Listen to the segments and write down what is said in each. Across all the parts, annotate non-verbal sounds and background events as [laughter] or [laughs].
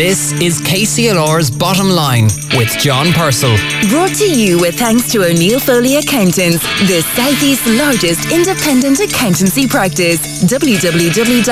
This is KCLR's Bottom Line with John Purcell. Brought to you with thanks to O'Neill Foley Accountants, the Southeast's largest independent accountancy practice. www.onf.ie.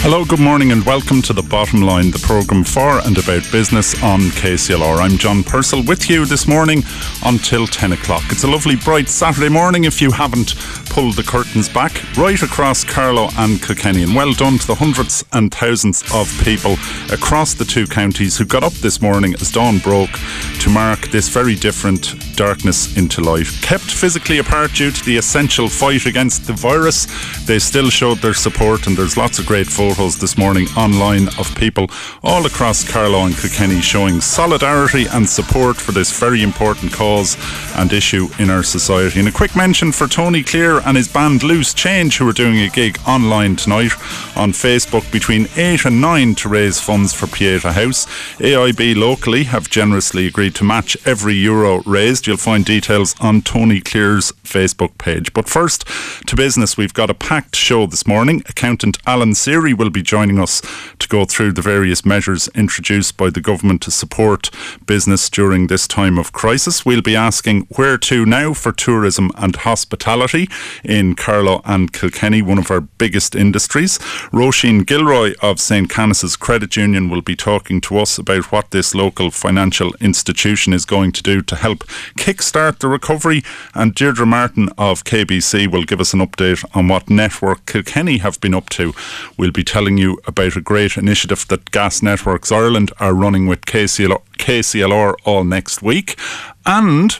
Hello, good morning, and welcome to The Bottom Line, the programme for and about business on KCLR. I'm John Purcell with you this morning until 10 o'clock. It's a lovely, bright Saturday morning if you haven't pulled the curtains back right across Carlow and Kilkenny. And well done to the hundreds and thousands of people across the two counties who got up this morning as dawn broke to mark this very different darkness into light. Kept physically apart due to the essential fight against the virus, they still showed their support, and there's lots of great photos this morning online of people all across Carlow and Kilkenny showing solidarity and support for this very important cause and issue in our society. And a quick mention for Tony Clear and his band Loose Change, who are doing a gig online tonight on Facebook between 8 and 9 to raise funds for Pieta House. AIB locally have generously agreed to match every euro raised. You'll find details on Tony Clear's Facebook page. But first, to business, we've got a packed show this morning. Accountant Alan Seery will be joining us to go through the various measures introduced by the government to support business during this time of crisis. We'll be asking where to now for tourism and hospitality in Carlow and Kilkenny, one of our biggest industries. Roisin Gilroy of St. Canice's Credit Union will be talking to us about what this local financial institution is going to do to help kickstart the recovery. And Deirdre Martin of KBC will give us an update on what Network Kilkenny have been up to. We'll be telling you about a great initiative that Gas Networks Ireland are running with KCLR all next week. And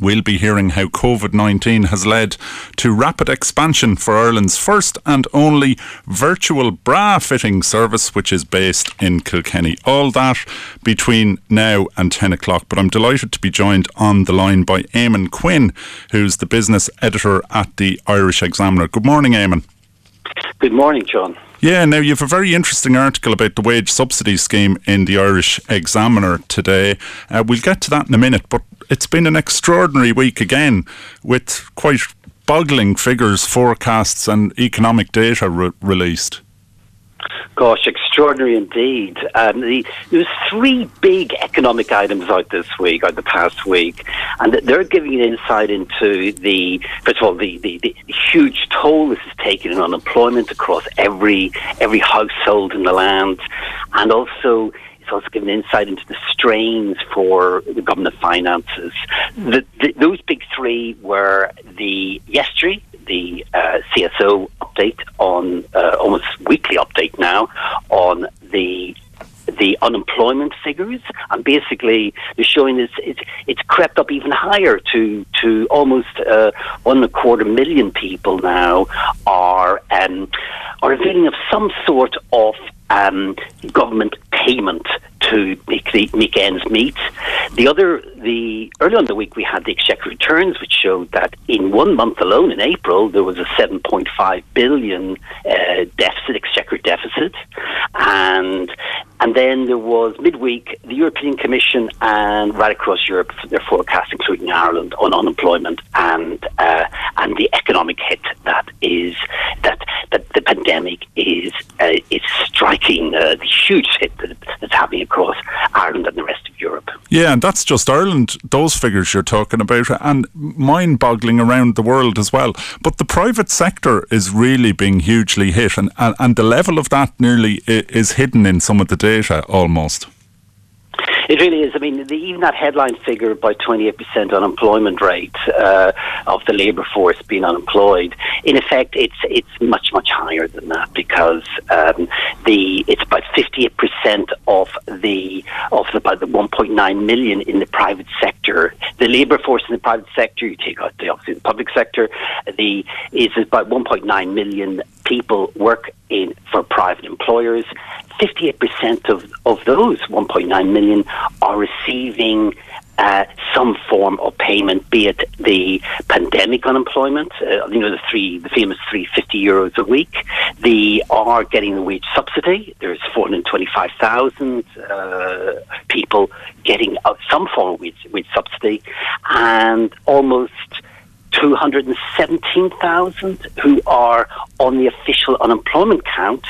We'll be hearing how COVID 19 has led to rapid expansion for Ireland's first and only virtual bra fitting service, which is based in Kilkenny. All that between now and 10 o'clock. But I'm delighted to be joined on the line by Eamon Quinn, who's the business editor at the Irish Examiner. Good morning, Eamon. Good morning, John. Yeah, now you have a very interesting article about the wage subsidy scheme in the Irish Examiner today. Uh, we'll get to that in a minute, but it's been an extraordinary week again with quite boggling figures, forecasts, and economic data re- released. Gosh, extraordinary indeed. Um, the, there was three big economic items out this week, out the past week, and they're giving an insight into the first of all the, the, the huge toll this is taking on unemployment across every every household in the land, and also it's also given insight into the strains for the government finances. The, the, those big three were the yesterday, the uh, CSO update on uh, almost weekly update now on the the unemployment figures, and basically they're showing this it's it's crept up even higher to to almost uh, one and a quarter million people now are um, are availing of some sort of um, government payment to make, the, make ends meet. The other, the early on the week, we had the exchequer returns, which showed that in one month alone, in April, there was a 7.5 billion uh, deficit, exchequer deficit, and and then there was midweek the European Commission and right across Europe their forecast, including Ireland, on unemployment and uh, and the economic hit that is that that the pandemic is uh, is striking uh, the huge hit that, that's happening across Ireland and the rest of Europe. Yeah, and that's just Ireland. Those figures you're talking about, and mind-boggling around the world as well. But the private sector is really being hugely hit, and and, and the level of that nearly is hidden in some of the data almost. It really is. I mean, the, even that headline figure about 28% unemployment rate uh, of the labour force being unemployed, in effect, it's it's much much higher than that because um, the it's about 58% of the of the, about the 1.9 million in the private sector. The labour force in the private sector, you take out the obviously the public sector, the is about 1.9 million people work in for private employers. 58% of, of those 1.9 million are receiving uh, some form of payment, be it the pandemic unemployment, uh, you know, the three, the famous 350 euros a week. They are getting the wage subsidy. There's 425,000 uh, people getting some form of wage, wage subsidy, and almost 217,000 who are on the official unemployment count,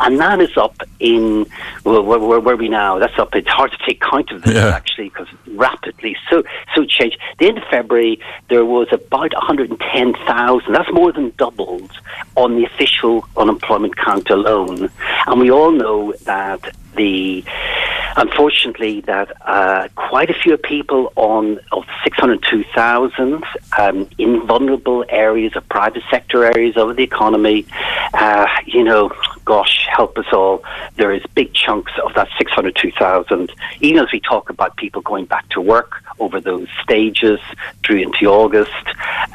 and that is up in well, where, where, where are we now? That's up. It's hard to take count of this Yeah. actually because rapidly so so changed. The end of February there was about 110,000. That's more than doubled on the official unemployment count alone, and we all know that the unfortunately that uh, quite a few people on of 602,000 um, in vulnerable areas of private sector areas of the economy, uh, you know, gosh, help us all. There is big chunks of that 602,000, even as we talk about people going back to work over those stages through into August,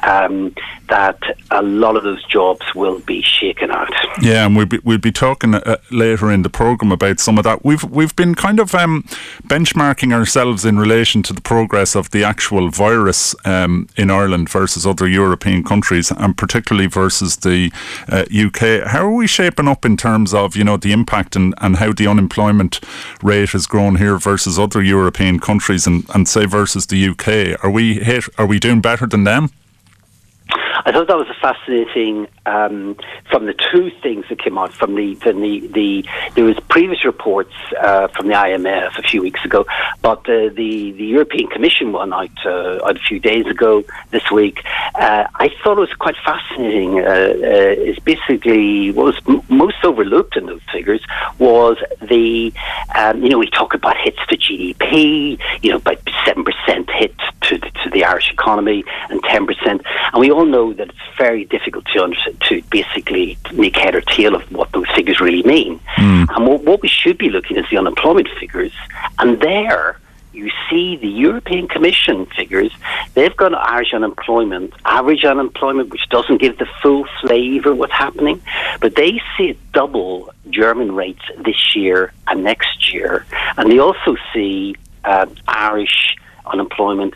um, that a lot of those jobs will be shaken out. Yeah, and we'll be, we'll be talking uh, later in the program about some of that. We've we've been kind of um, benchmarking ourselves in relation to the progress of the actual virus um, in Ireland versus other European countries, and particularly versus the uh, UK. How are we shaping up in terms of you know the impact and, and how the unemployment rate has grown here versus other European countries, and, and say versus the UK? Are we hit? Are we doing better than them? I thought that was a fascinating um, from the two things that came out from the from the, the there was previous reports uh, from the IMF a few weeks ago, but uh, the the European Commission one out, uh, out a few days ago this week. Uh, I thought it was quite fascinating. Uh, uh, is basically what was m- most overlooked in those figures was the um, you know we talk about hits to GDP, you know about seven percent hit to the, to the Irish economy and ten percent, and we all know that it's very difficult to to basically make head or tail of what those figures really mean. And what, what we should be looking at is the unemployment figures, and there you see the European Commission figures. They've got Irish unemployment, average unemployment, which doesn't give the full flavour of what's happening, but they see it double German rates this year and next year, and they also see uh, Irish unemployment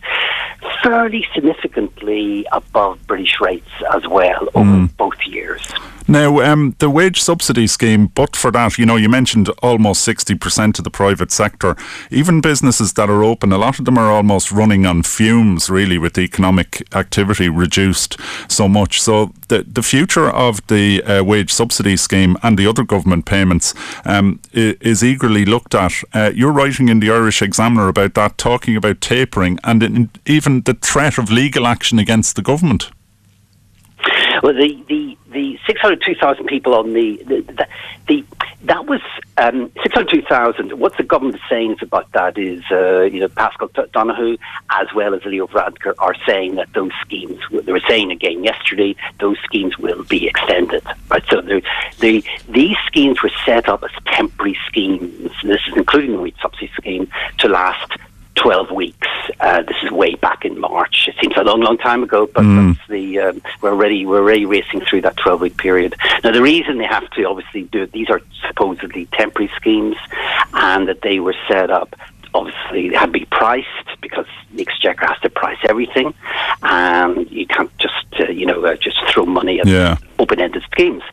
fairly significantly above British rates as well over mm. both years. Now, um, the wage subsidy scheme, but for that, you know, you mentioned almost 60% of the private sector. Even businesses that are open, a lot of them are almost running on fumes, really, with the economic activity reduced so much. So, the, the future of the uh, wage subsidy scheme and the other government payments um, is eagerly looked at. Uh, you're writing in the Irish Examiner about that, talking about tapering and even the threat of legal action against the government. Well, the the the six hundred two thousand people on the the, the, the that was um, six hundred two thousand. What the government is saying about that is, uh, you know, Paschal D- Donohoe as well as Leo Varadkar are saying that those schemes. They were saying again yesterday those schemes will be extended. Right, so the these schemes were set up as temporary schemes. This is including the wheat subsidy scheme to last 12 weeks. Uh, this is way back in March. It seems a long, long time ago, but that's the um, we're already we're already racing through that 12 week period. Now, the reason they have to obviously do it, these are supposedly temporary schemes, and that they were set up. Obviously, they had to be priced because the exchequer has to price everything, and you can't just uh, you know uh, just throw money at Yeah. open-ended schemes.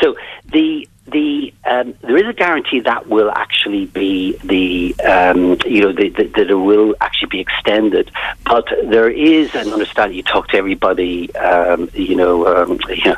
So the the um, there is a guarantee that will actually be the um, you know the, the, that it will actually be extended, but there is an understanding. You talk to everybody, um, you know, um, [laughs] you know,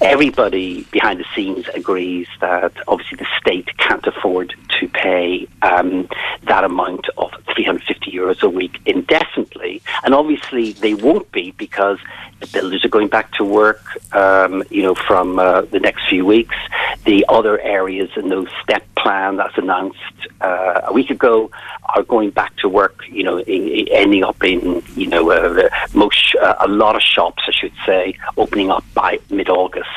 everybody behind the scenes agrees that obviously the state can't afford to pay um, that amount of 350 euros a week indefinitely, and obviously they won't be because the builders are going back to work, um, you know, from uh, the next few weeks. The other areas in those step plan that's announced uh, a week ago are going back to work, you know, in, in, ending up in, you know, uh, most, uh, a lot of shops, I should say, opening up by mid-August.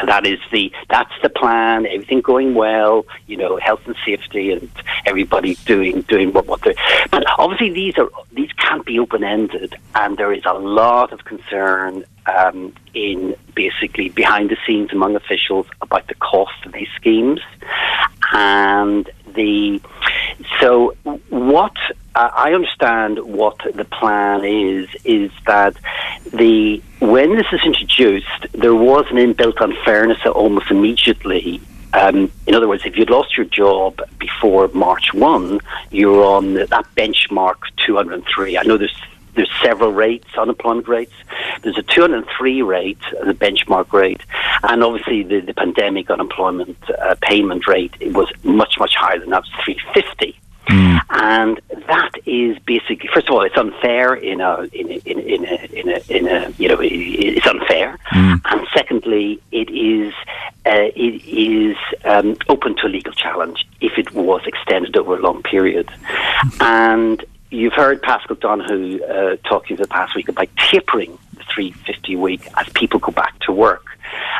So that is the, that's the plan, everything going well, you know, health and safety and everybody doing, doing what, what they're, but obviously these are, these can't be open-ended and there is a lot of concern um, in basically behind the scenes among officials about the cost of these schemes and the so what uh, I understand what the plan is is that the when this is introduced there was an inbuilt unfairness almost immediately um, in other words, if you'd lost your job before March 1, you're on that benchmark 203. I know there's there's several rates, unemployment rates. There's a 203 rate, the benchmark rate, and obviously the, the pandemic unemployment uh, payment rate it was much much higher than that, was 350. Mm. And that is basically, first of all, it's unfair in a in a, in a, in a, in a, in a you know it's unfair, mm. and secondly, it is uh, it is um, open to a legal challenge if it was extended over a long period, and you've heard Paschal Donohoe uh, talking the past week about tapering the 350 week as people go back to work.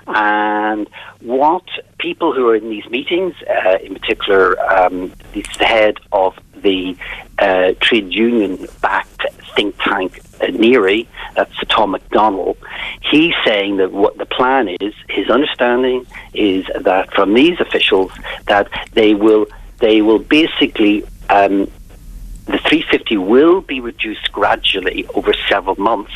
And what people who are in these meetings, uh, in particular, um, the head of the uh, trade union backed think tank uh, NERI, that's Tom McDonnell, he's saying that what the plan is, his understanding is that from these officials, that they will they will basically um, the 350 will be reduced gradually over several months,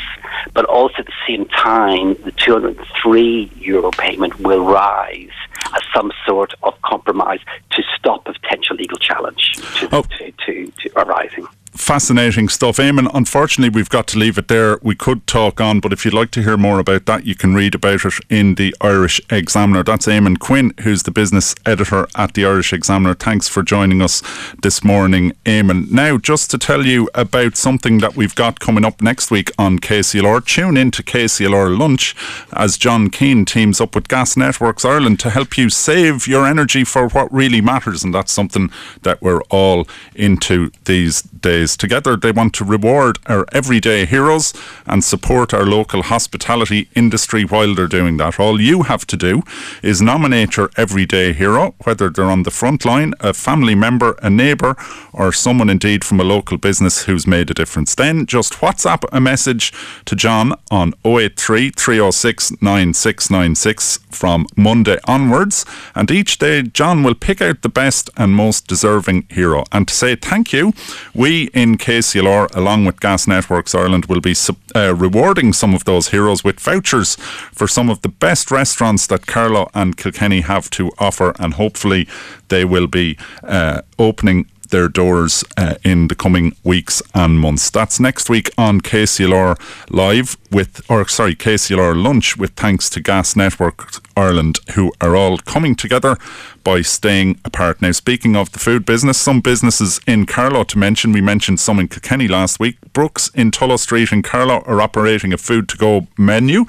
but also at the same time, the 203 euro payment will rise as some sort of compromise to stop a potential legal challenge to, oh. to, to, to arising fascinating stuff. Eamon, unfortunately, we've got to leave it there. We could talk on, but if you'd like to hear more about that, you can read about it in the Irish Examiner. That's Eamon Quinn, who's the business editor at the Irish Examiner. Thanks for joining us this morning, Eamon. Now, just to tell you about something that we've got coming up next week on KCLR, tune in to KCLR Lunch as John Keane teams up with Gas Networks Ireland to help you save your energy for what really matters, and that's something that we're all into these days Together, they want to reward our everyday heroes and support our local hospitality industry while they're doing that. All you have to do is nominate your everyday hero, whether they're on the front line, a family member, a neighbour, or someone indeed from a local business who's made a difference. Then just WhatsApp a message to John on 083 306 9696 from Monday onwards. And each day, John will pick out the best and most deserving hero. And to say thank you, we in KCLR, along with Gas Networks Ireland, will be uh, rewarding some of those heroes with vouchers for some of the best restaurants that Carlow and Kilkenny have to offer, and hopefully they will be uh, opening their doors uh, in the coming weeks and months. That's next week on KCLR Live with, or sorry, KCLR Lunch with thanks to Gas Network Ireland, who are all coming together by staying apart. Now, speaking of the food business, some businesses in Carlow to mention, we mentioned some in Kilkenny last week. Brooks in Tullow Street in Carlow are operating a food to go menu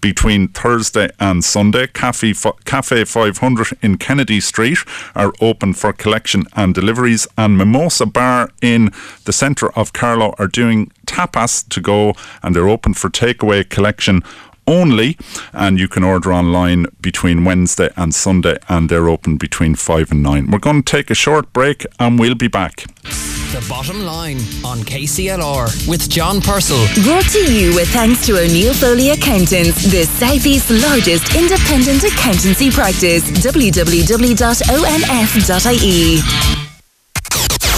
between Thursday and Sunday. Cafe, Cafe 500 in Kennedy Street are open for collection and deliveries, and Mimosa Bar in the centre of Carlow are doing tapas to go and they're open for takeaway collection only, and you can order online between Wednesday and Sunday, and they're open between 5 and 9. We're going to take a short break, and we'll be back. The bottom line on KCLR with John Purcell. Brought to you with thanks to O'Neill Foley Accountants, the Southeast's largest independent accountancy practice. www.onf.ie.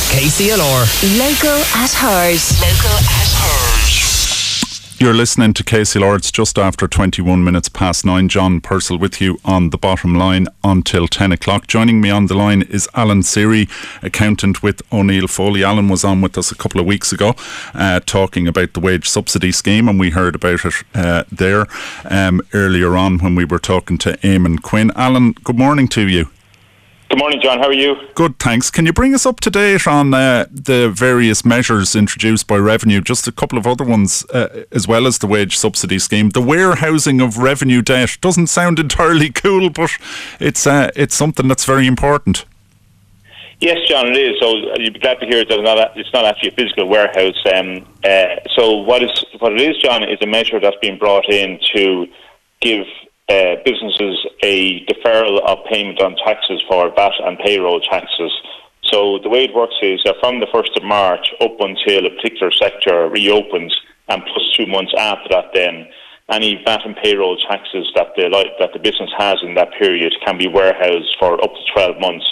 KCLR. Local at heart. Local at heart. You're listening to Casey Lords just after 21 minutes past nine. John Purcell with you on the bottom line until 10 o'clock. Joining me on the line is Alan Seery, accountant with O'Neill Foley. Alan was on with us a couple of weeks ago uh, talking about the wage subsidy scheme, and we heard about it uh, there um, earlier on when we were talking to Eamon Quinn. Alan, good morning to you. Good morning, John. How are you? Good, thanks. Can you bring us up to date on uh, the various measures introduced by Revenue? Just a couple of other ones, uh, as well as the wage subsidy scheme. The warehousing of revenue debt doesn't sound [laughs] entirely cool, but it's uh, it's something that's very important. Yes, John, it is. So uh, you'd be glad to hear that not, it's not actually a physical warehouse. Um, uh, so what is what it is, John, is a measure that's been brought in to give uh, businesses a deferral of payment on taxes for VAT and payroll taxes. So the way it works is from the 1st of March up until a particular sector reopens, and plus two months after that, then any VAT and payroll taxes that the that the business has in that period can be warehoused for up to 12 months.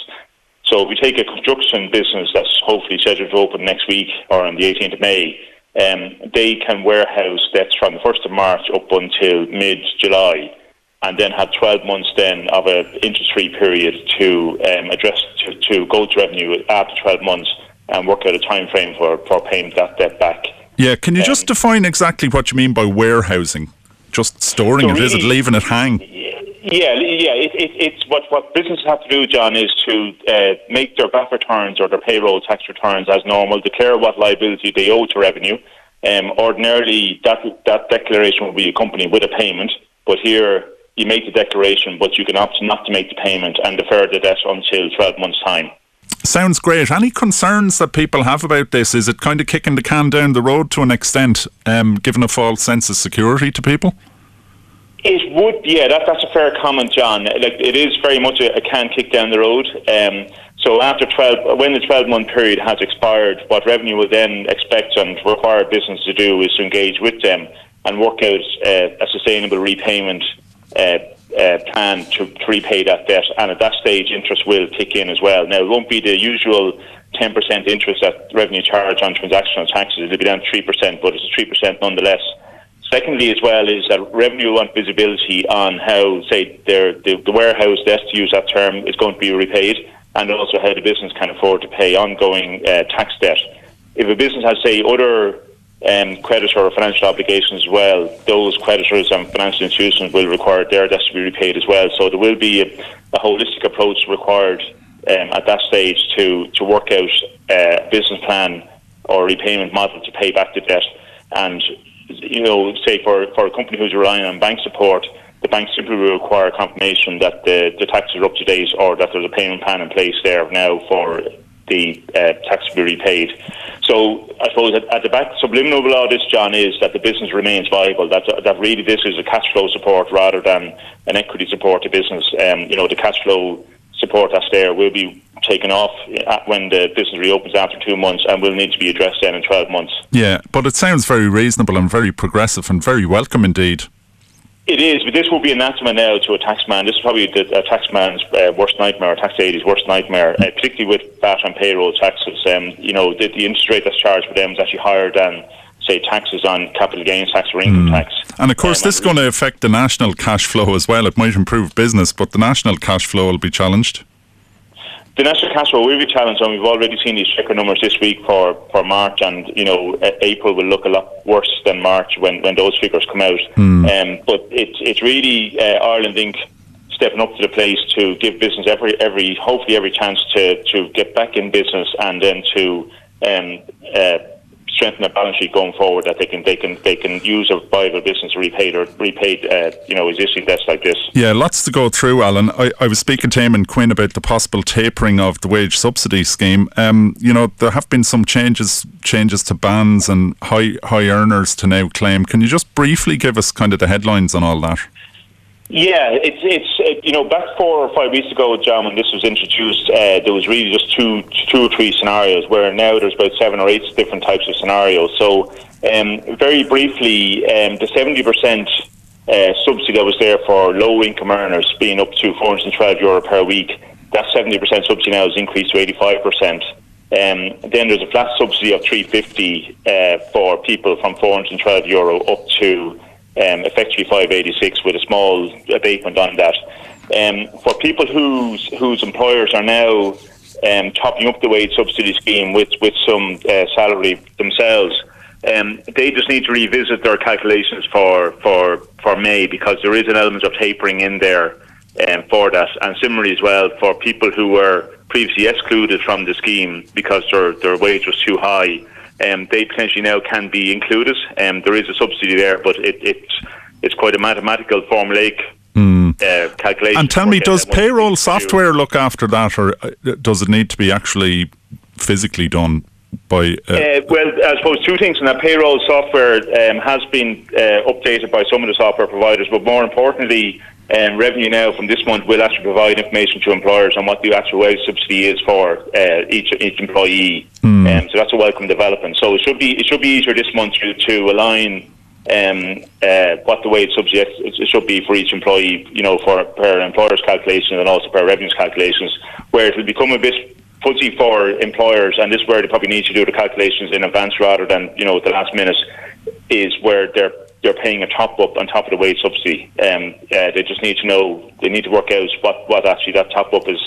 So if we take a construction business that's hopefully scheduled to open next week or on the 18th of May, um, they can warehouse debts from the 1st of March up until mid July and then have 12 months then of an interest-free period to um, address to, to go to revenue after 12 months and work out a time frame for, for paying that debt back. Yeah, can you um, just define exactly what you mean by warehousing? Just storing so it, really, is it leaving it hang? Yeah, yeah. It, it, it's what what businesses have to do, John, is to uh, make their VAT returns or their payroll tax returns as normal, declare what liability they owe to revenue. Um, ordinarily, that that declaration will be accompanied with a payment, but here you make the declaration, but you can opt not to make the payment and defer the debt until 12 months' time. Sounds great. Any concerns that people have about this? Is it kind of kicking the can down the road to an extent, um, giving a false sense of security to people? It would, yeah, that, that's a fair comment, John. Like it is very much a, a can kick down the road. Um, so after 12, when the 12 month period has expired, what revenue will then expect and require business to do is to engage with them and work out uh, a sustainable repayment uh, uh, plan to, to, repay that debt. And at that stage, interest will kick in as well. Now, it won't be the usual 10% interest that revenue charge on transactional taxes. It'll be down to 3%, but it's 3% nonetheless. Secondly, as well, is that revenue want visibility on how, say, their, the, the warehouse, debt, to use that term, is going to be repaid, and also how the business can afford to pay ongoing uh, tax debt. If a business has, say, other um, creditor or financial obligations as well, those creditors and financial institutions will require their debts to be repaid as well. So there will be a, a holistic approach required um, at that stage to, to work out uh, a business plan or repayment model to pay back the debt. And you know, say for, for a company who's relying on bank support, the bank simply will require confirmation that the, the taxes are up to date or that there's a payment plan in place there now for the uh, tax will be repaid. So I suppose at, at, the back, subliminal below this, John, is that the business remains viable. That that really this is a cash flow support rather than an equity support to business. Um, you know, the cash flow support that's there will be taken off when the business reopens after two months and will need to be addressed then in 12 months. Yeah, but it sounds very reasonable and very progressive and very welcome indeed. It is, but this will be anathema now to a taxman. This is probably the a taxman's uh, worst nightmare, tax aide's worst nightmare, uh, particularly with VAT and payroll taxes. Um, you know, the, the interest rate that's charged for them is actually higher than say taxes on capital gains tax or income mm. tax. And of course, um, this is going to affect the national cash flow as well. It might improve business, but the national cash flow will be challenged the national cash flow will be challenged, and we've already seen the exchequer numbers this week for, for March, and you know April will look a lot worse than March when, when those figures come out. Mm. Um, but it's it's really uh, Ireland Inc. stepping up to the place to give business every every hopefully every chance to to get back in business and then to um, uh, strengthen their balance sheet going forward that they can they can they can use a viable business repaid or repaid uh, you know existing debts like this. Yeah, lots to go through, Alan. I, I was speaking to Eamon Quinn about the possible tapering of the wage subsidy scheme. Um, you know, there have been some changes changes to bands and high high earners to now claim. Can you just briefly give us kind of the headlines on all that? Yeah, it's it's it, you know back four or five weeks ago, John, when this was introduced, uh, there was really just two two or three scenarios. Where now there's about seven or eight different types of scenarios. So, um, very briefly, um, the seventy percent uh, subsidy that was there for low income earners being up to four hundred and twelve euro per week, that seventy percent subsidy now has increased to eighty five percent. Um, then there's a flat subsidy of 350 uh, for people from 412 euro up to um, effectively 586 with a small abatement on that. Um, for people whose whose employers are now um, topping up the wage subsidy scheme with with some uh, salary themselves, um, they just need to revisit their calculations for for for May because there is an element of tapering in there um, for that, and similarly as well for people who were previously excluded from the scheme because their their wage was too high um, they potentially now can be included. Um, there is a subsidy there, but it, it's it's quite a mathematical formulaic mm. uh, calculation. And tell me, does payroll software look after that, or uh, does it need to be actually physically done? By, uh, uh, well, I suppose two things. And that payroll software um, has been uh, updated by some of the software providers, but more importantly, um, revenue now from this month will actually provide information to employers on what the actual wage subsidy is for uh, each each employee. Mm. Um, so that's a welcome development. So it should be it should be easier this month to, to align um, uh, what the wage subsidy it should be for each employee. You know, for per employer's calculations and also per revenues calculations, where it will become a bit fuzzy for employers, and this is where they probably need to do the calculations in advance rather than you know at the last minute. Is where they're they're paying a top up on top of the wage subsidy. Um, uh, they just need to know they need to work out what, what actually that top up is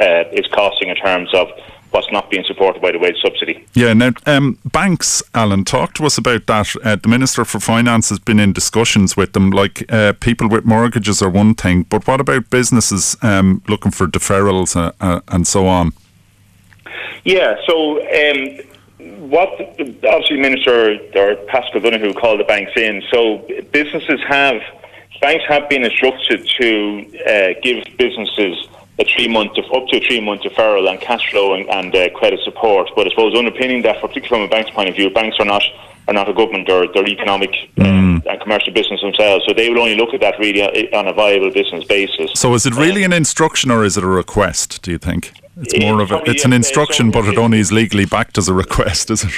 uh, is costing in terms of what's not being supported by the wage subsidy. Yeah, now um, banks, Alan, talk to us about that. Uh, the Minister for Finance has been in discussions with them. Like uh, people with mortgages are one thing, but what about businesses um, looking for deferrals uh, uh and so on? Yeah, so um, what obviously Minister or Paschal Donohoe called the banks in. So businesses have banks have been instructed to uh, give businesses a three month up to a three month deferral and cash flow and, and uh, credit support. But I suppose underpinning that, particularly from a bank's point of view, banks are not are not a government or they're economic um, and commercial business themselves. So they will only look at that really on a viable business basis. So is it really an instruction or is it a request? Do you think? It's more of a, it's an instruction, but it only is legally backed as a request, is it?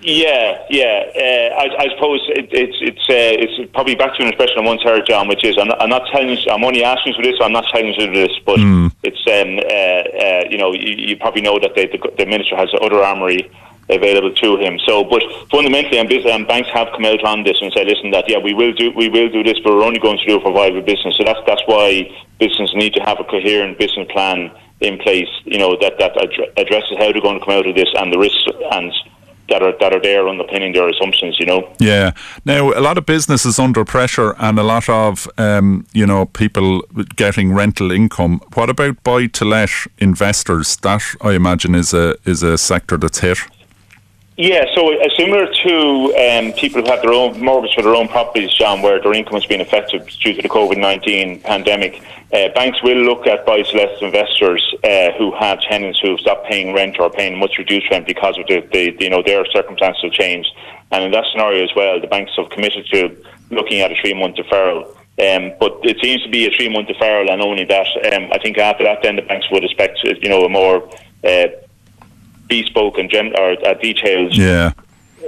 Yeah, yeah. Uh, I, I, suppose it, it's it's uh, it's probably back to an expression I once heard, John, which is I'm not, I'm not telling you, I'm only asking you for this, I'm not telling you for this, but mm. it's um, uh, uh, you know you, you, probably know that they, the, the minister has other armory available to him. So, but fundamentally, and, business, and banks have come out on this and said, listen, that yeah, we will do we will do this, but we're only going to do it for viable business. So that's that's why business need to have a coherent business plan in place, you know, that, that addresses how they're going to come out of this and the risks and that are that are there underpinning their assumptions. You know. Yeah. Now a lot of businesses under pressure and a lot of um, you know people getting rental income. What about buy to let investors? That I imagine is a is a sector that's hit. Yeah, so uh, similar to um, people who have their own mortgage for their own properties, John, where their income has been affected due to the COVID 19 pandemic, uh, banks will look at buy to let investors uh, who have tenants who have stopped paying rent or paying much reduced rent because of the, the, you know, their circumstances have changed. And in that scenario as well, the banks have committed to looking at a three month deferral. Um, but it seems to be a three month deferral, and only that. Um, I think after that, then the banks would expect, you know, a more uh, bespoke and gen- or uh, detailed yeah.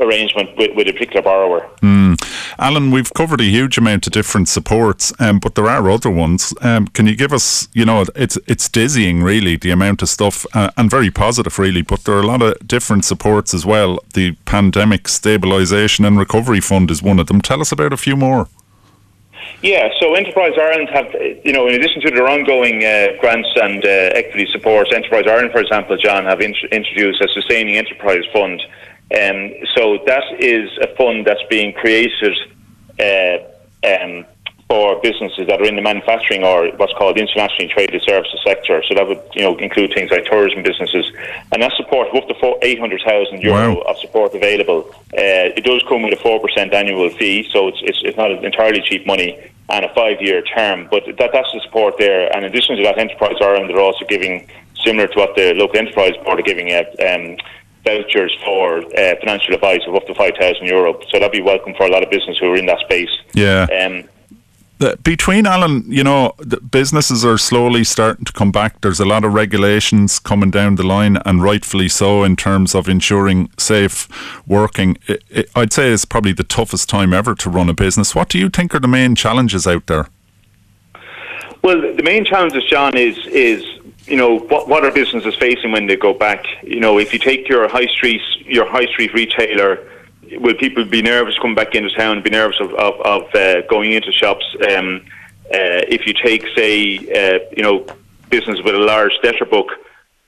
arrangement with, with a particular borrower. Mm. Alan, we've covered a huge amount of different supports, um, but there are other ones. Um, can you give us, you know, it's it's dizzying really the amount of stuff uh, and very positive really, but there are a lot of different supports as well. The Pandemic Stabilisation and Recovery Fund is one of them. Tell us about a few more. Yeah, so Enterprise Ireland have, you know, in addition to their ongoing uh, grants and uh, equity support, Enterprise Ireland, for example, John, have int- introduced a sustaining enterprise fund. Um, so that is a fund that's being created uh, um, for businesses that are in the manufacturing or what's called internationally traded services sector. So that would you know include things like tourism businesses, and that support up to eight hundred thousand euro wow. of support available. Uh, it does come with a four percent annual fee, so it's, it's, it's not entirely cheap money and a five year term. But that that's the support there. And in addition to that, Enterprise Ireland are also giving similar to what the local enterprise board are giving. Uh, um, vouchers for uh, financial advice of up to 5,000 euro. So that'd be welcome for a lot of business who are in that space. Yeah. Um, between Alan, you know, businesses are slowly starting to come back. There's a lot of regulations coming down the line, and rightfully so, in terms of ensuring safe working. It, it, I'd say it's probably the toughest time ever to run a business. What do you think are the main challenges out there? Well, the main challenges, John, is is you know what what are businesses facing when they go back. You know, if you take your high street your high street retailer will people be nervous coming back into town? Be nervous of of, of uh, going into shops? Um, uh, if you take, say, uh, you know, business with a large debtor book,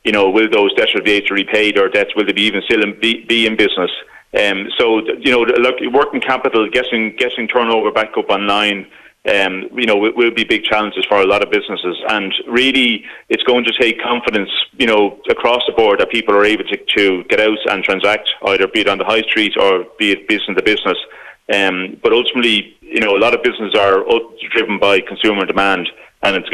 you know, will those debtors be repay their debts? Will they be even still in, be, be in business? Um, so, you know, look, working capital, getting getting turnover back up online um, you know, will, will, be big challenges for a lot of businesses. And really, it's going to take confidence, you know, across the board that people are able to, to get out and transact, either be it on the high street or be it business to business. Um, but ultimately, you know, a lot of businesses are driven by consumer demand, and it's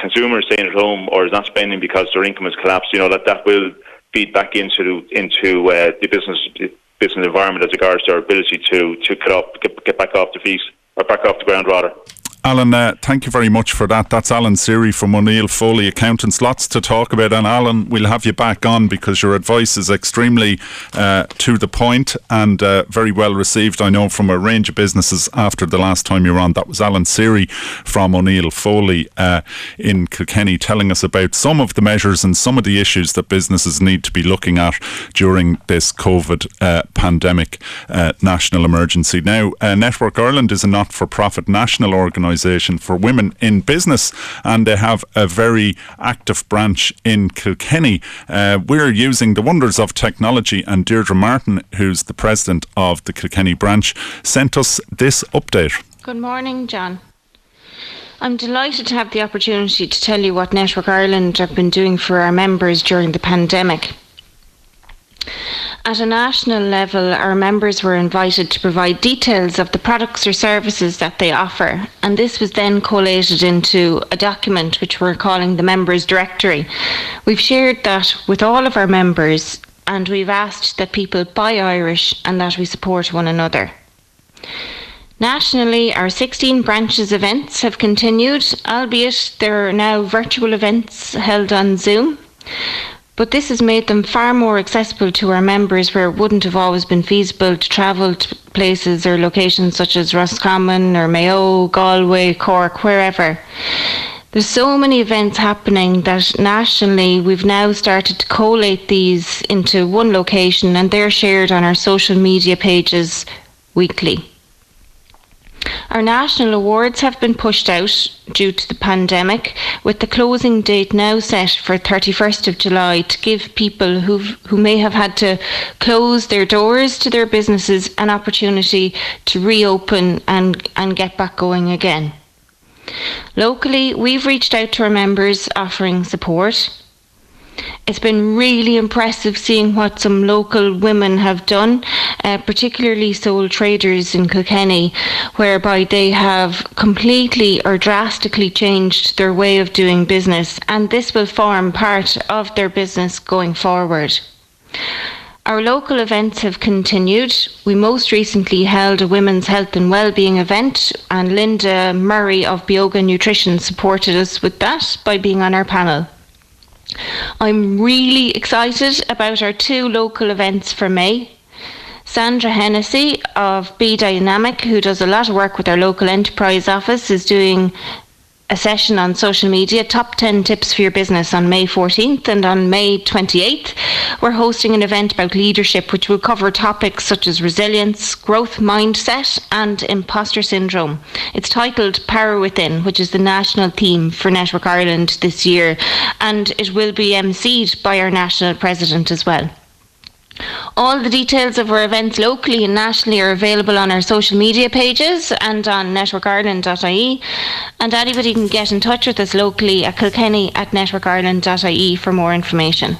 consumers staying at home or is not spending because their income has collapsed. You know that that will feed back into into uh, the business business environment as regards to our ability to to get up get, get back off the feet or back off the ground rather. Alan, uh, thank you very much for that. That's Alan Seery from O'Neill Foley Accountants. Lots to talk about. And Alan, we'll have you back on because your advice is extremely uh, to the point and uh, very well received, I know, from a range of businesses after the last time you were on. That was Alan Seery from O'Neill Foley uh, in Kilkenny telling us about some of the measures and some of the issues that businesses need to be looking at during this COVID uh, pandemic uh, national emergency. Now, Network Ireland is a not for profit national organisation organisation for women in business, and they have a very active branch in Kilkenny. Uh, we're using the wonders of technology, and Deirdre Martin, who's the president of the Kilkenny branch, sent us this update. Good morning, John. I'm delighted to have the opportunity to tell you what Network Ireland have been doing for our members during the pandemic. At a national level, our members were invited to provide details of the products or services that they offer, and this was then collated into a document which we're calling the Members Directory. We've shared that with all of our members, and we've asked that people buy Irish and that we support one another. Nationally, our 16 branches events have continued, albeit there are now virtual events held on Zoom. But this has made them far more accessible to our members where it wouldn't have always been feasible to travel to places or locations such as Roscommon or Mayo, Galway, Cork, wherever. There's so many events happening that nationally we've now started to collate these into one location and they're shared on our social media pages weekly. Our national awards have been pushed out due to the pandemic, with the closing date now set for 31st of July to give people who who may have had to close their doors to their businesses an opportunity to reopen and, and get back going again. Locally, we've reached out to our members offering support. It's been really impressive seeing what some local women have done, uh, particularly sole traders in Kilkenny, whereby they have completely or drastically changed their way of doing business, and this will form part of their business going forward. Our local events have continued. We most recently held a women's health and well-being event, and Linda Murray of Bioga Nutrition supported us with that by being on our panel. I'm really excited about our two local events for May. Sandra Hennessy of B Dynamic, who does a lot of work with our local enterprise office, is doing a session on social media, Top 10 Tips for Your Business, on May 14th. And on May 28th, we're hosting an event about leadership, which will cover topics such as resilience, growth mindset, and imposter syndrome. It's titled Power Within, which is the national theme for Network Ireland this year. And it will be emceed by our national president as well. All the details of our events locally and nationally are available on our social media pages and on networkireland.ie. And anybody can get in touch with us locally at Kilkenny at networkireland.ie for more information.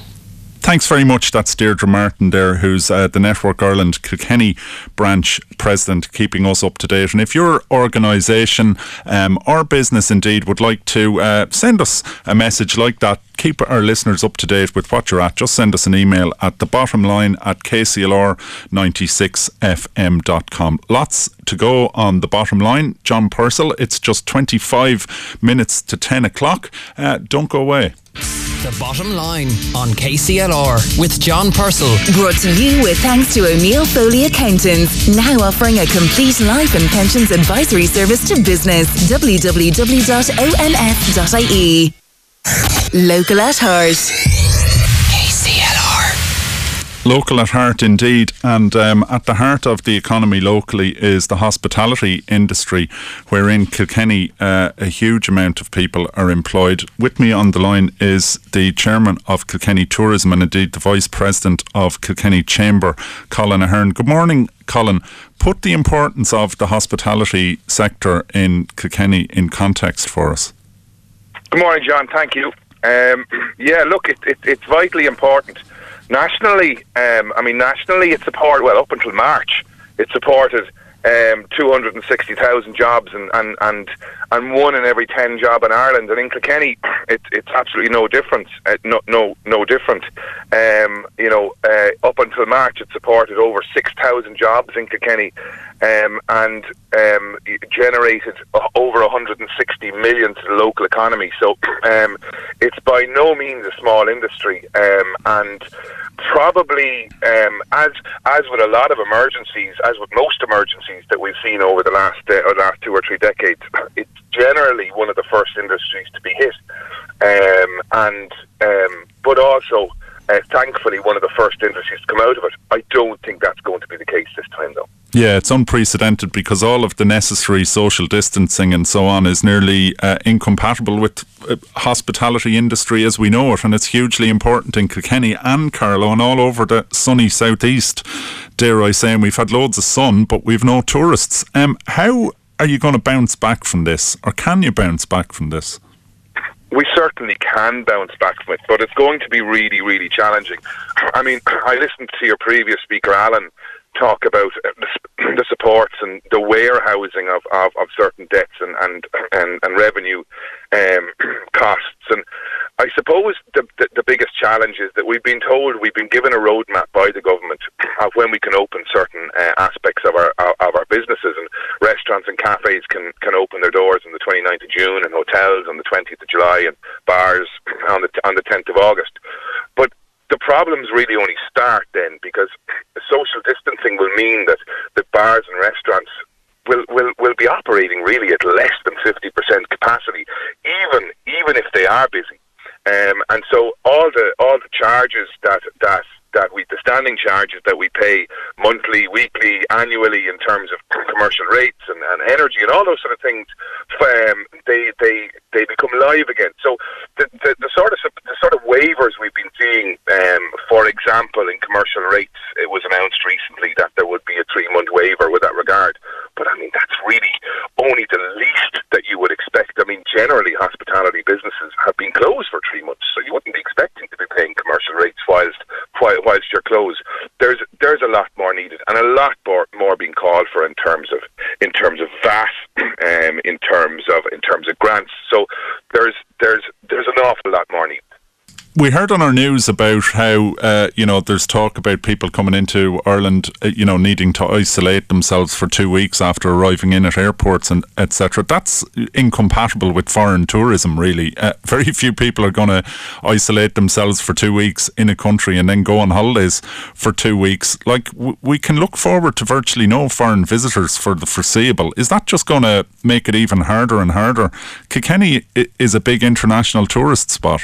Thanks very much. That's Deirdre Martin there, who's uh, the Network Ireland Kilkenny branch president, keeping us up to date. And if your organisation um, or business indeed would like to uh, send us a message like that, keep our listeners up to date with what you're at, just send us an email at the bottom line at kclr96fm.com. Lots to go on the bottom line. John Purcell, it's just 25 minutes to 10 o'clock. Uh, don't go away. The bottom line on KCLR with John Purcell. Brought to you with thanks to O'Neill Foley Accountants, now offering a complete life and pensions advisory service to business. www.onf.ie. Local at heart. Local at heart, indeed. And um, at the heart of the economy locally is the hospitality industry, wherein Kilkenny uh, a huge amount of people are employed. With me on the line is the chairman of Kilkenny Tourism and indeed the vice president of Kilkenny Chamber, Colin Ahern. Good morning, Colin. Put the importance of the hospitality sector in Kilkenny in context for us. Good morning, John. Thank you. Um, [clears throat] yeah, look, it, it, it's vitally important. Nationally, um, I mean, nationally, it supported, well, up until March, it supported um, 260,000 jobs and, and, and, and one in every 10 job in Ireland. And in Kilkenny, [clears throat] it, it's absolutely no difference. Uh, no, no, no different. Um, you know, uh, up until March, it supported over 6,000 jobs in Kilkenny um, and um, generated over 160 million to the local economy. So um, it's by no means a small industry, um, and probably um, as as with a lot of emergencies, as with most emergencies that we've seen over the last uh, last two or three decades, it's generally one of the first industries to be hit, um, and but also. Uh, thankfully, one of the first industries to come out of it. I don't think that's going to be the case this time, though. Yeah, it's unprecedented because all of the necessary social distancing and so on is nearly uh, incompatible with uh, hospitality industry as we know it, and it's hugely important in Kilkenny and Carlow and all over the sunny southeast. Dare I say, and we've had loads of sun, but we've no tourists. Um, how are you going to bounce back from this, or can you bounce back from this? We certainly can bounce back from it, but it's going to be really, really challenging. I mean, I listened to your previous speaker, Alan, talk about uh, [clears throat] the, supports and the warehousing of, of, of certain debts and, and, and, and revenue um, [clears throat] costs. And I suppose the, the, the, biggest challenge is that we've been told, we've been given a roadmap by the government [clears throat] of when we can open certain uh, aspects of our of our businesses. And restaurants and cafes can, can open their doors on the 29th of June, and hotels on the 20th of July, and bars on the, on the 10th of August. But the problems really only start then because social distancing will mean that the bars and restaurants will, will, will be operating really at less than 50% capacity, even even if they are busy. Um, and so all the all the charges that that that we the standing charges that we pay monthly, weekly, annually in terms of commercial rates and, and energy and all those sort of things, um, they they they become live again. So the, the, the sort of the sort of waivers we've been seeing, um, for example, in commercial rates, it was announced recently that there would be a three month waiver with that regard. But I mean that's really only the least that you would expect. I mean generally hospitality businesses have been closed for three months, so you wouldn't be expecting to be paying commercial rates whilst whilst you're closed. There's there's a lot more needed and a lot more, more being called for in terms of in terms of VAT, [clears throat] um, in terms of in terms of grants. So there's there's there's an awful lot more needed we heard on our news about how uh, you know there's talk about people coming into Ireland, uh, you know, needing to isolate themselves for two weeks after arriving in at airports and etc. That's incompatible with foreign tourism. Really, uh, very [laughs] few people are going to isolate themselves for two weeks in a country and then go on holidays for two weeks. Like w- we can look forward to virtually no foreign visitors for the foreseeable. Is that just going to make it even harder and harder? Kilkenny is a big international tourist spot.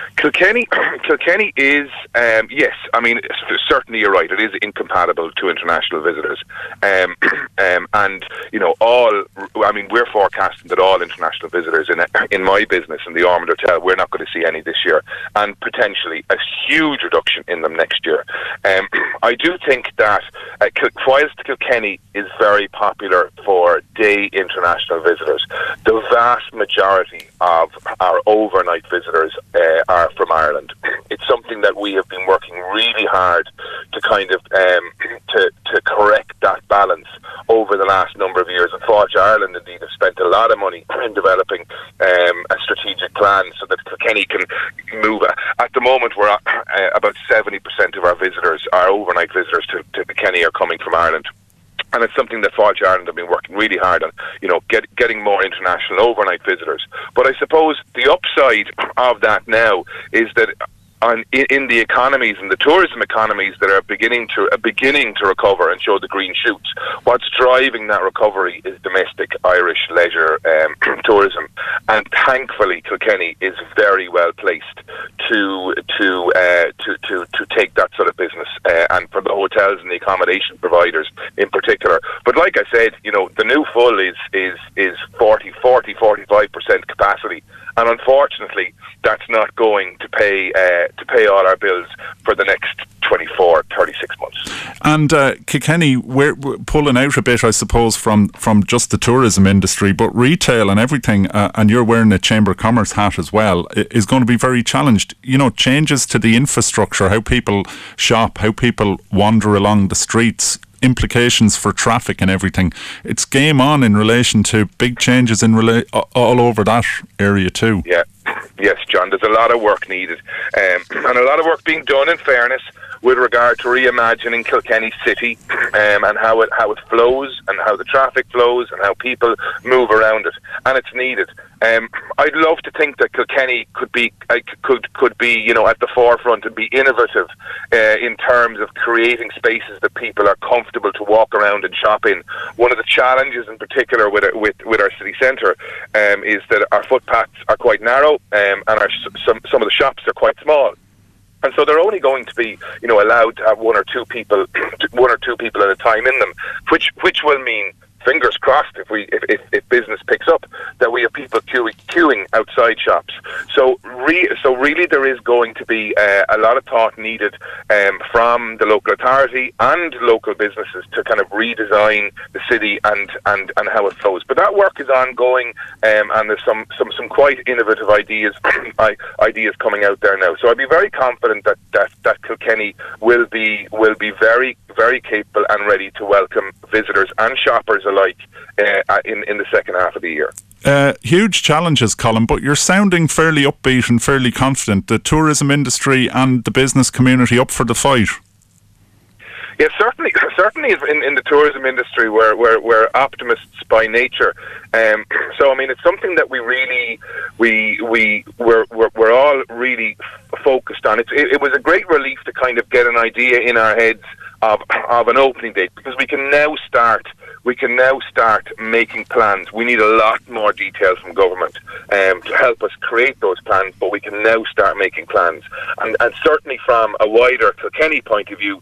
Kilkenny, [clears throat] Kilkenny is um, yes. I mean, certainly you're right. It is incompatible to international visitors, um, [clears throat] um, and you know all. I mean, we're forecasting that all international visitors in [clears throat] in my business in the Ormond Hotel, we're not going to see any this year, and potentially a huge reduction in them next year. Um, I do think that uh, whilst Kilkenny is very popular for day international visitors, the vast majority of our overnight visitors uh, are from Ireland. It's something that we have been working really hard to kind of um, to to correct that balance over the last number of years. And Fáilte Ireland indeed have spent a lot of money [clears throat] in developing um, a strategic plan so that Kilkenny can move. At the moment, we're uh, about seventy percent of our visitors, our overnight visitors to, to Kilkenny, are coming from Ireland and it's something that Fáilte Ireland have been working really hard on, you know, get, getting more international overnight visitors. But I suppose the upside of that now is that on, in, in, the economies and the tourism economies that are beginning to uh, beginning to recover and show the green shoots. What's driving that recovery is domestic Irish leisure um, [clears throat] tourism, and thankfully Kilkenny is very well placed to to uh, to, to to take that sort of business, uh, and for the hotels and the accommodation providers in particular. But like I said, you know, the new full is is is 40, 40 45 percent capacity, and unfortunately that's not going to pay uh, to pay all our bills for the next 24, 36 months. And uh, Kilkenny, we're, we're, pulling out a bit, I suppose, from, from just the tourism industry, but retail and everything, uh, and you're wearing a Chamber of Commerce hat as well, is going to be very challenged. You know, changes to the infrastructure, how people shop, how people wander along the streets, implications for traffic and everything. It's game on in relation to big changes in rela- all over that area too. Yeah, yes, John. There's a lot of work needed, um, [clears throat] and a lot of work being done. In fairness, with regard to reimagining Kilkenny City um, and how it how it flows and how the traffic flows and how people move around it, and it's needed. Um, I'd love to think that Kilkenny could be uh, could could be you know at the forefront and be innovative uh, in terms of creating spaces that people are comfortable to walk around and shop in. One of the challenges, in particular, with with, with our city centre, um, is that our footpaths are quite narrow um, and our some some of the shops are quite small. and so they're only going to be, you know, allowed to have one or two people, [clears throat] one or two people at a time in them, which which will mean fingers crossed if we if, if, if, business picks up that we have people queuing, queuing outside shops. So re, so really there is going to be uh, a lot of thought needed um, from the local authority and local businesses to kind of redesign the city and and, and how it flows. But that work is ongoing, um, and there's some, some some quite innovative ideas [coughs] ideas coming out there now. So I'd be very confident that that, that Kilkenny will be will be very very capable and ready to welcome visitors and shoppers alike uh, in in the second half of the year. Uh, huge challenges, Colin, but you're sounding fairly upbeat and fairly confident. The tourism industry and the business community up for the fight. Yes, certainly, [laughs] certainly in, in the tourism industry, we're, we're, we're optimists by nature. Um, [clears throat] so, I mean, it's something that we really, we, we, we're, we're, we're all really focused on. It's, it, it was a great relief to kind of get an idea in our heads of, of an opening date because we can now start we can now start making plans. We need a lot more details from government um, to help us create those plans, but we can now start making plans. And, and certainly from a wider Kilkenny point of view,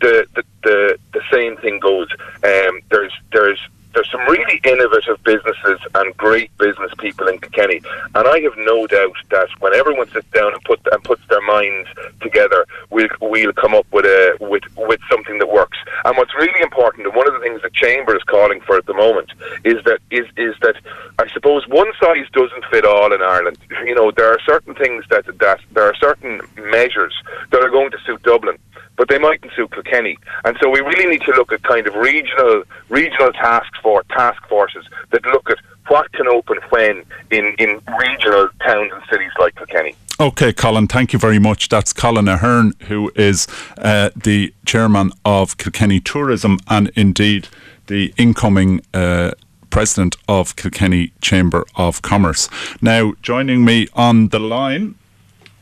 the the, the, the same thing goes. Um, there's there's there's some really innovative businesses and great business people in Kilkenny, and I have no doubt that when everyone sits down and put and puts their minds together, we'll we'll come up with a with with something that works. And what's really important, and one of the things the chamber is calling for at the moment, is that is is that I suppose one size doesn't fit all in Ireland. You know, there are certain things that that there are certain measures that are going to suit Dublin but they mightn't suit Kilkenny. And so we really need to look at kind of regional regional task for task forces that look at what can open when in, in regional towns and cities like Kilkenny. Okay, Colin, thank you very much. That's Colin Ahern, who is uh, the chairman of Kilkenny Tourism and indeed the incoming. Uh, president of Kilkenny Chamber of Commerce. Now, joining me on the line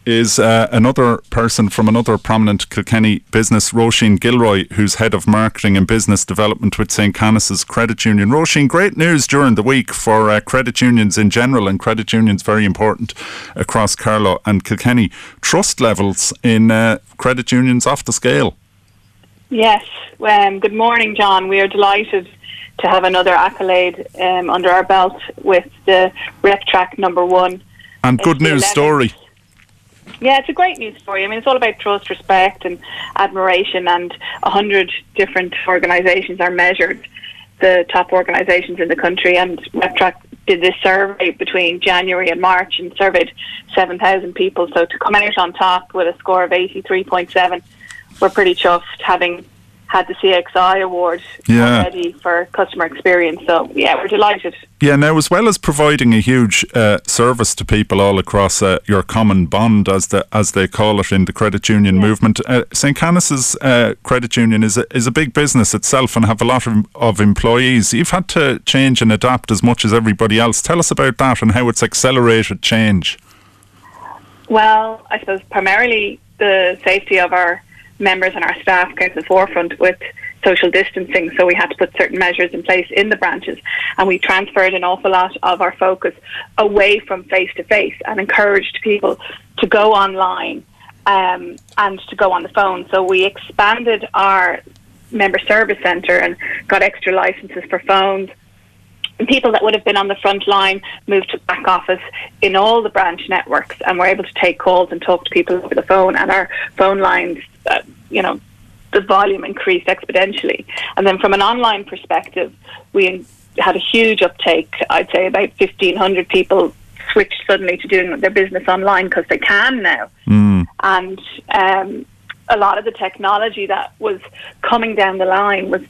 is uh, another person from another prominent Kilkenny business, Roisin Gilroy, who's head of marketing and business development with St. Canice's Credit Union. Roisin, great news during the week for uh, credit unions in general, and credit unions very important across Carlow and Kilkenny. Trust levels in uh, credit unions off the scale. Yes. Um, good morning, John. We are delighted to have another accolade um, under our belt with the RepTrak number one. And good news 11th. story. Yeah, it's a great news story. I mean, it's all about trust, respect, and admiration, and a hundred different organisations are measured, the top organisations in the country, and RepTrak did this survey between January and March and surveyed 7,000 people. So to come out on top with a score of 83.7, we're pretty chuffed having had the CXI award yeah. already for customer experience. So yeah, we're delighted. Yeah, now as well as providing a huge uh, service to people all across uh, your common bond, as the as they call it in the credit union yeah. movement, uh, St Canice's uh, credit union is a, is a big business itself and have a lot of, of employees. You've had to change and adapt as much as everybody else. Tell us about that and how it's accelerated change. Well, I suppose primarily the safety of our members and our staff came to the forefront with social distancing. So we had to put certain measures in place in the branches, and we transferred an awful lot of our focus away from face to face and encouraged people to go online um, and to go on the phone. So we expanded our member service centre and got extra licenses for phones. And people that would have been on the front line moved to back office in all the branch networks and were able to take calls and talk to people over the phone. And our phone lines uh, you know, the volume increased exponentially. And then from an online perspective, we had a huge uptake. I'd say about 1,500 people switched suddenly to doing their business online because they can now. Mm. And um, a lot of the technology that was coming down the line was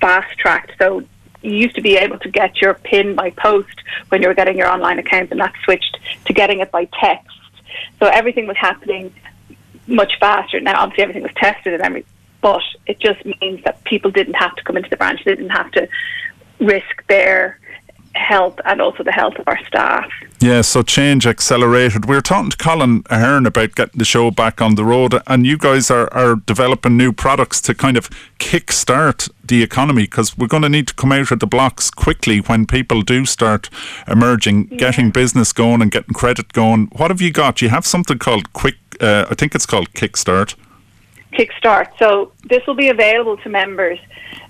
fast tracked. So you used to be able to get your PIN by post when you were getting your online account, and that switched to getting it by text. So everything was happening much faster. Now, obviously, everything was tested and everything, but it just means that people didn't have to come into the branch. They didn't have to risk their health and also the health of our staff. Yeah, so change accelerated. We were talking to Colin Ahern about getting the show back on the road, and you guys are, are developing new products to kind of kick-start the economy because we're going to need to come out of the blocks quickly when people do start emerging, yeah. getting business going and getting credit going. What have you got? You have something called Quick uh, I think it's called Kickstart. Kickstart. So this will be available to members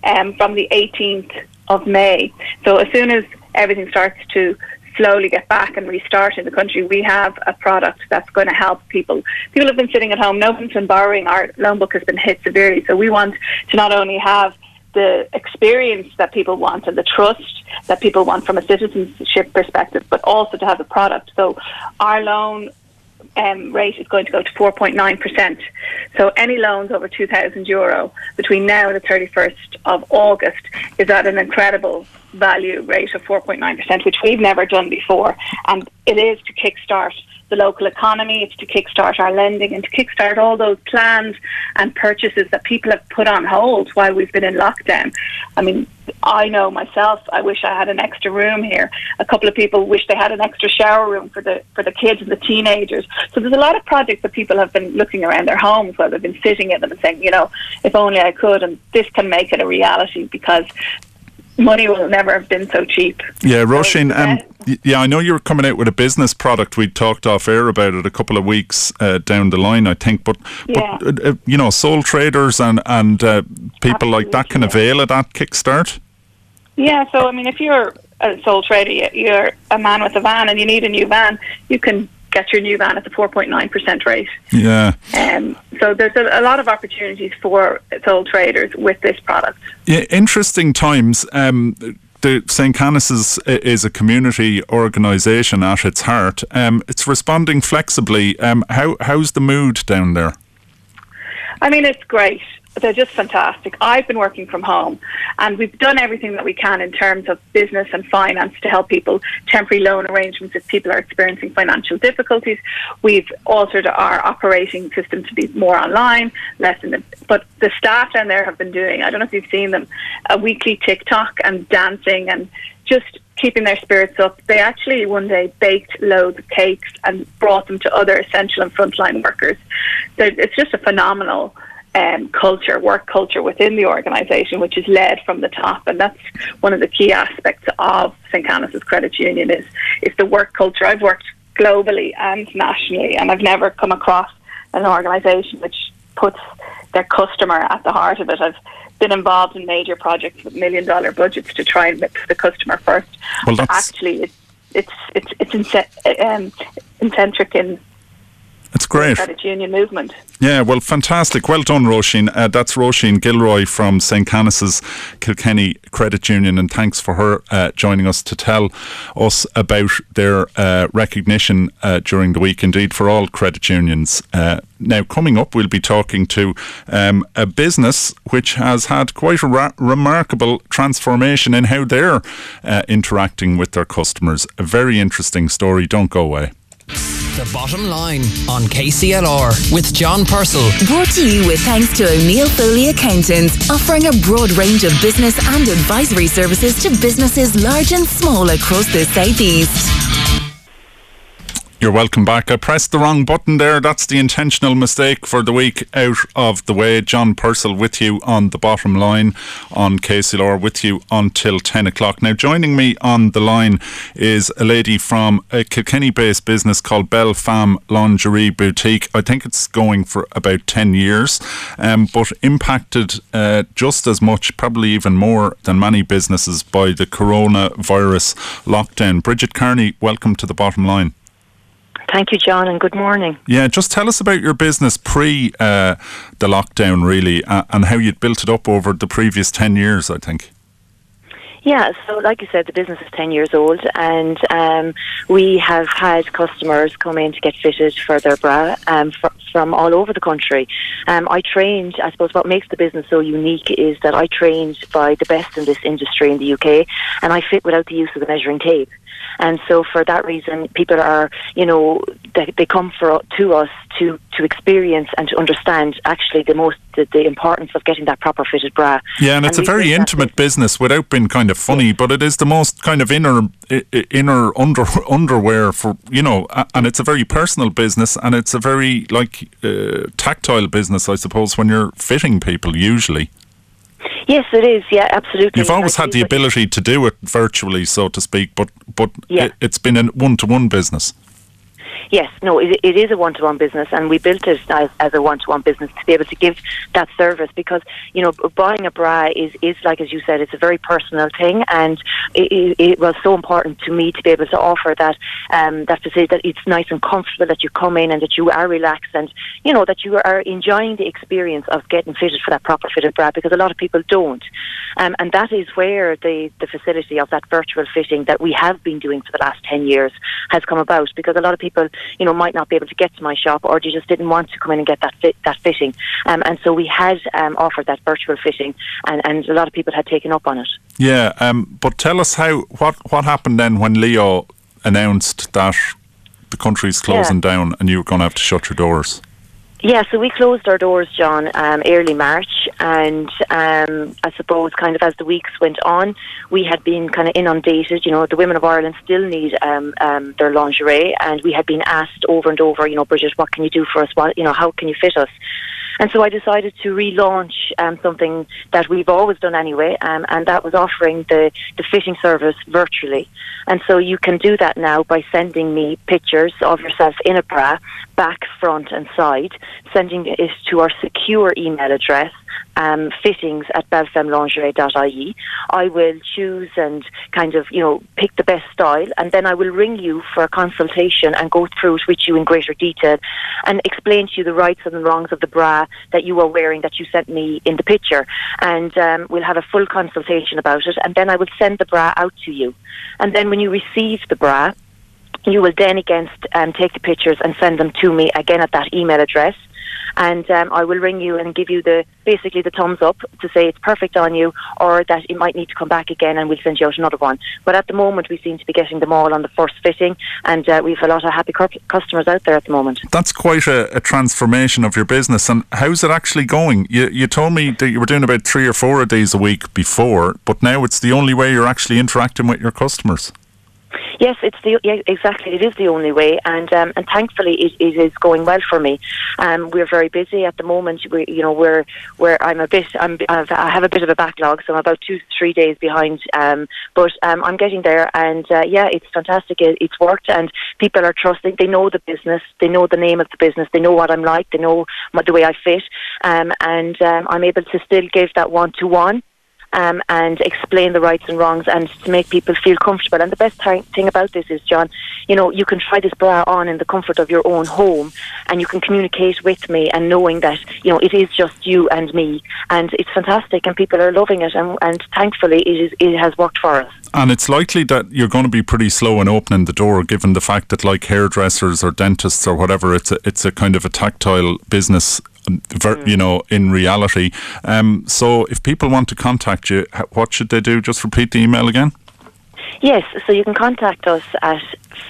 um, from the 18th of May. So as soon as everything starts to slowly get back and restart in the country, we have a product that's going to help people. People have been sitting at home, no one's been borrowing. Our loan book has been hit severely. So we want to not only have the experience that people want and the trust that people want from a citizenship perspective, but also to have a product. So our loan um, rate is going to go to 4.9%. So any loans over 2,000 euro between now and the 31st of August is at an incredible value rate of 4.9%, which we've never done before. And it is to kickstart the local economy, it's to kickstart our lending and to kickstart all those plans and purchases that people have put on hold while we've been in lockdown. I mean, I know myself, I wish I had an extra room here. A couple of people wish they had an extra shower room for the for the kids and the teenagers. So there's a lot of projects that people have been looking around their homes while they've been sitting in them and saying, you know, if only I could and this can make it a reality because money will never have been so cheap. Yeah, Roisin, um, yeah, I know you're coming out with a business product. We talked off air about it a couple of weeks uh, down the line, I think. But, Yeah. but uh, uh, you know, sole traders and and uh, people like that can avail of that kickstart. Yeah, so I mean, if you're a sole trader, you're a man with a van and you need a new van, you can get your new van at the 4.9% rate. Yeah. Um, so there's a, a lot of opportunities for sole traders with this product. Yeah, interesting times. Um, the St. Canice's i- is a community organisation at its heart. Um, it's responding flexibly. Um, how how's the mood down there? I mean, it's great. They're just fantastic. I've been working from home and we've done everything that we can in terms of business and finance to help people, temporary loan arrangements if people are experiencing financial difficulties. We've altered our operating system to be more online, less in the, but the staff down there have been doing, I don't know if you've seen them, a weekly TikTok and dancing and just keeping their spirits up. They actually one day baked loads of cakes and brought them to other essential and frontline workers. So it's just a phenomenal um, culture, work culture within the organisation, which is led from the top, and that's one of the key aspects of St. Canice's Credit Union is is the work culture. I've worked globally and nationally, and I've never come across an organisation which puts their customer at the heart of it. I've been involved in major projects with million dollar budgets to try and put the customer first. Well, But actually it's it's it's it's ince- um, in The great. credit union movement. Yeah, well, fantastic. Well done, Roisin. Uh, that's Roisin Gilroy from St. Canice's Kilkenny Credit Union, and thanks for her uh, joining us to tell us about their uh, recognition uh, during the week, indeed, for all credit unions. Uh, now, coming up, we'll be talking to um, a business which has had quite a ra- remarkable transformation in how they're uh, interacting with their customers. A very interesting story. Don't go away. The bottom line on KCLR with John Purcell. Brought to you with thanks to O'Neill Foley Accountants, offering a broad range of business and advisory services to businesses large and small across the southeast. You're welcome back. I pressed the wrong button there. That's the intentional mistake for the week out of the way. John Purcell with you on the bottom line on KCLR with you until 10 o'clock. Now, joining me on the line is a lady from a Kilkenny based business called Belle Femme Lingerie Boutique. I think it's going for about 10 years, um, but impacted uh, just as much, probably even more than many businesses by the coronavirus lockdown. Bridget Carney, welcome to the bottom line. Thank you, John, and good morning. Yeah, just tell us about your business pre uh, the lockdown, really, uh, and how you'd built it up over the previous 10 years, I think. Yeah, so like you said, the business is 10 years old, and um, we have had customers come in to get fitted for their bra um, fr- from all over the country. Um, I trained, I suppose what makes the business so unique is that I trained by the best in this industry in the UK, and I fit without the use of the measuring tape. And so, for that reason, people are, you know, they, they come for to us to to experience and to understand actually the most the, the importance of getting that proper fitted bra. Yeah, and it's a very intimate business without being kind of funny, but it is the most kind of inner inner under [laughs] underwear for you know, and it's a very personal business, and it's a very like uh, tactile business, I suppose, when you're fitting people usually. Yes, it is. Yeah, absolutely. You've always had the ability to do it virtually, so to speak, but but Yeah. it, it's been a one to one business. Yes, no, it, it is a one-to-one business, and we built it as, as a one-to-one business to be able to give that service because you know buying a bra is is like as you said, it's a very personal thing, and it, it, was so important to me to be able to offer that um, that to say that it's nice and comfortable that you come in and that you are relaxed and you know that you are enjoying the experience of getting fitted for that proper fitted bra because a lot of people don't, um, and that is where the the facility of that virtual fitting that we have been doing for the last ten years has come about because a lot of people you know might not be able to get to my shop or they just didn't want to come in and get that fit, that fitting, um, and so we had um, offered that virtual fitting, and, and a lot of people had taken up on it. Yeah, um, but tell us how what what happened then when Leo announced that the country's closing yeah. down and you were going to have to shut your doors. Yeah, so we closed our doors, John, um, early March, and um, I suppose kind of as the weeks went on, we had been kind of inundated. You know, the women of Ireland still need um, um, their lingerie, and we had been asked over and over, you know, Bridget, what can you do for us? What, you know, how can you fit us? And so I decided to relaunch um, something that we've always done anyway, um, and that was offering the, the fitting service virtually. And so you can do that now by sending me pictures of yourself in a bra, back, front, and side, sending it to our secure email address um, fittings at belfemlingerie.ie. I will choose and kind of, you know, pick the best style, and then I will ring you for a consultation and go through it with you in greater detail and explain to you the rights and the wrongs of the bra that you are wearing that you sent me in the picture. And um, we'll have a full consultation about it, and then I will send the bra out to you. And then when you receive the bra, you will then again um, take the pictures and send them to me again at that email address and um, I will ring you and give you the basically the thumbs up to say it's perfect on you, or that it might need to come back again, and we'll send you out another one. But at the moment, we seem to be getting them all on the first fitting, and uh, we've a lot of happy customers out there at the moment. That's quite a, a, transformation of your business, and how's it actually going? You, you told me that you were doing about three or four days a week before, but now it's the only way you're actually interacting with your customers. Yes, it's the yeah, exactly. It is the only way, and um, and thankfully it, it is going well for me. Um, we're very busy at the moment. We, you know, we're where I'm a bit. I'm I have a bit of a backlog, so I'm about two three days behind. Um, but um, I'm getting there, and uh, yeah, it's fantastic. It, it's worked, and people are trusting. They know the business. They know the name of the business. They know what I'm like. They know what, the way I fit, um, and um, I'm able to still give that one to one um, and explain the rights and wrongs and to make people feel comfortable. And the best th- thing about this is, John, you know, you can try this bra on in the comfort of your own home and you can communicate with me and knowing that, you know, it is just you and me. And it's fantastic and people are loving it. And, and thankfully, it, is, it has worked for us. And it's likely that you're going to be pretty slow in opening the door, given the fact that, like hairdressers or dentists or whatever, it's a, it's a kind of a tactile business you know, in reality. Um, so if people want to contact you, what should they do? Just repeat the email again. Yes, so you can contact us at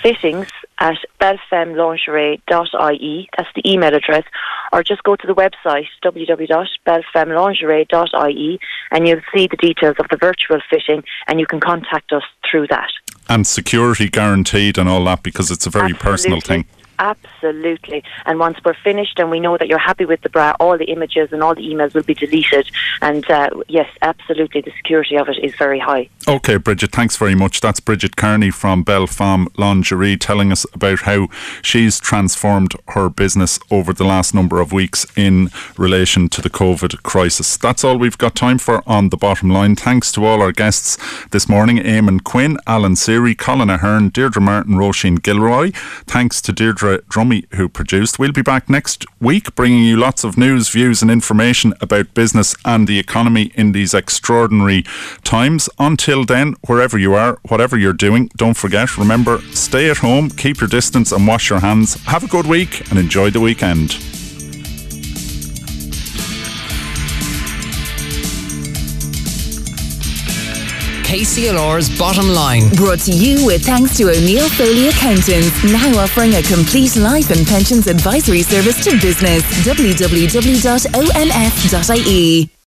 fittings at belfemlingerie.ie. That's the email address. Or just go to the website www.belfemlingerie.ie and you'll see the details of the virtual fitting and you can contact us through that. And security guaranteed and all that because it's a very Absolutely. personal thing. Absolutely. And once we're finished and we know that you're happy with the bra, all the images and all the emails will be deleted. And uh, yes, absolutely, the security of it is very high. Okay, Bridget, thanks very much. That's Bridget Kearney from Belle Femme Lingerie telling us about how she's transformed her business over the last number of weeks in relation to the COVID crisis. That's all we've got time for on the bottom line. Thanks to all our guests this morning Eamon Quinn, Alan Seery, Colin Ahern, Deirdre Martin, Roisin Gilroy. Thanks to Deirdre Drummy, who produced. We'll be back next week bringing you lots of news, views, and information about business and the economy in these extraordinary times. Until then, wherever you are, whatever you're doing, don't forget, remember, stay at home, keep your distance, and wash your hands. Have a good week and enjoy the weekend. KCLR's Bottom Line. Brought to you with thanks to O'Neill Foley Accountants, now offering a complete life and pensions advisory service to business. www.onf.ie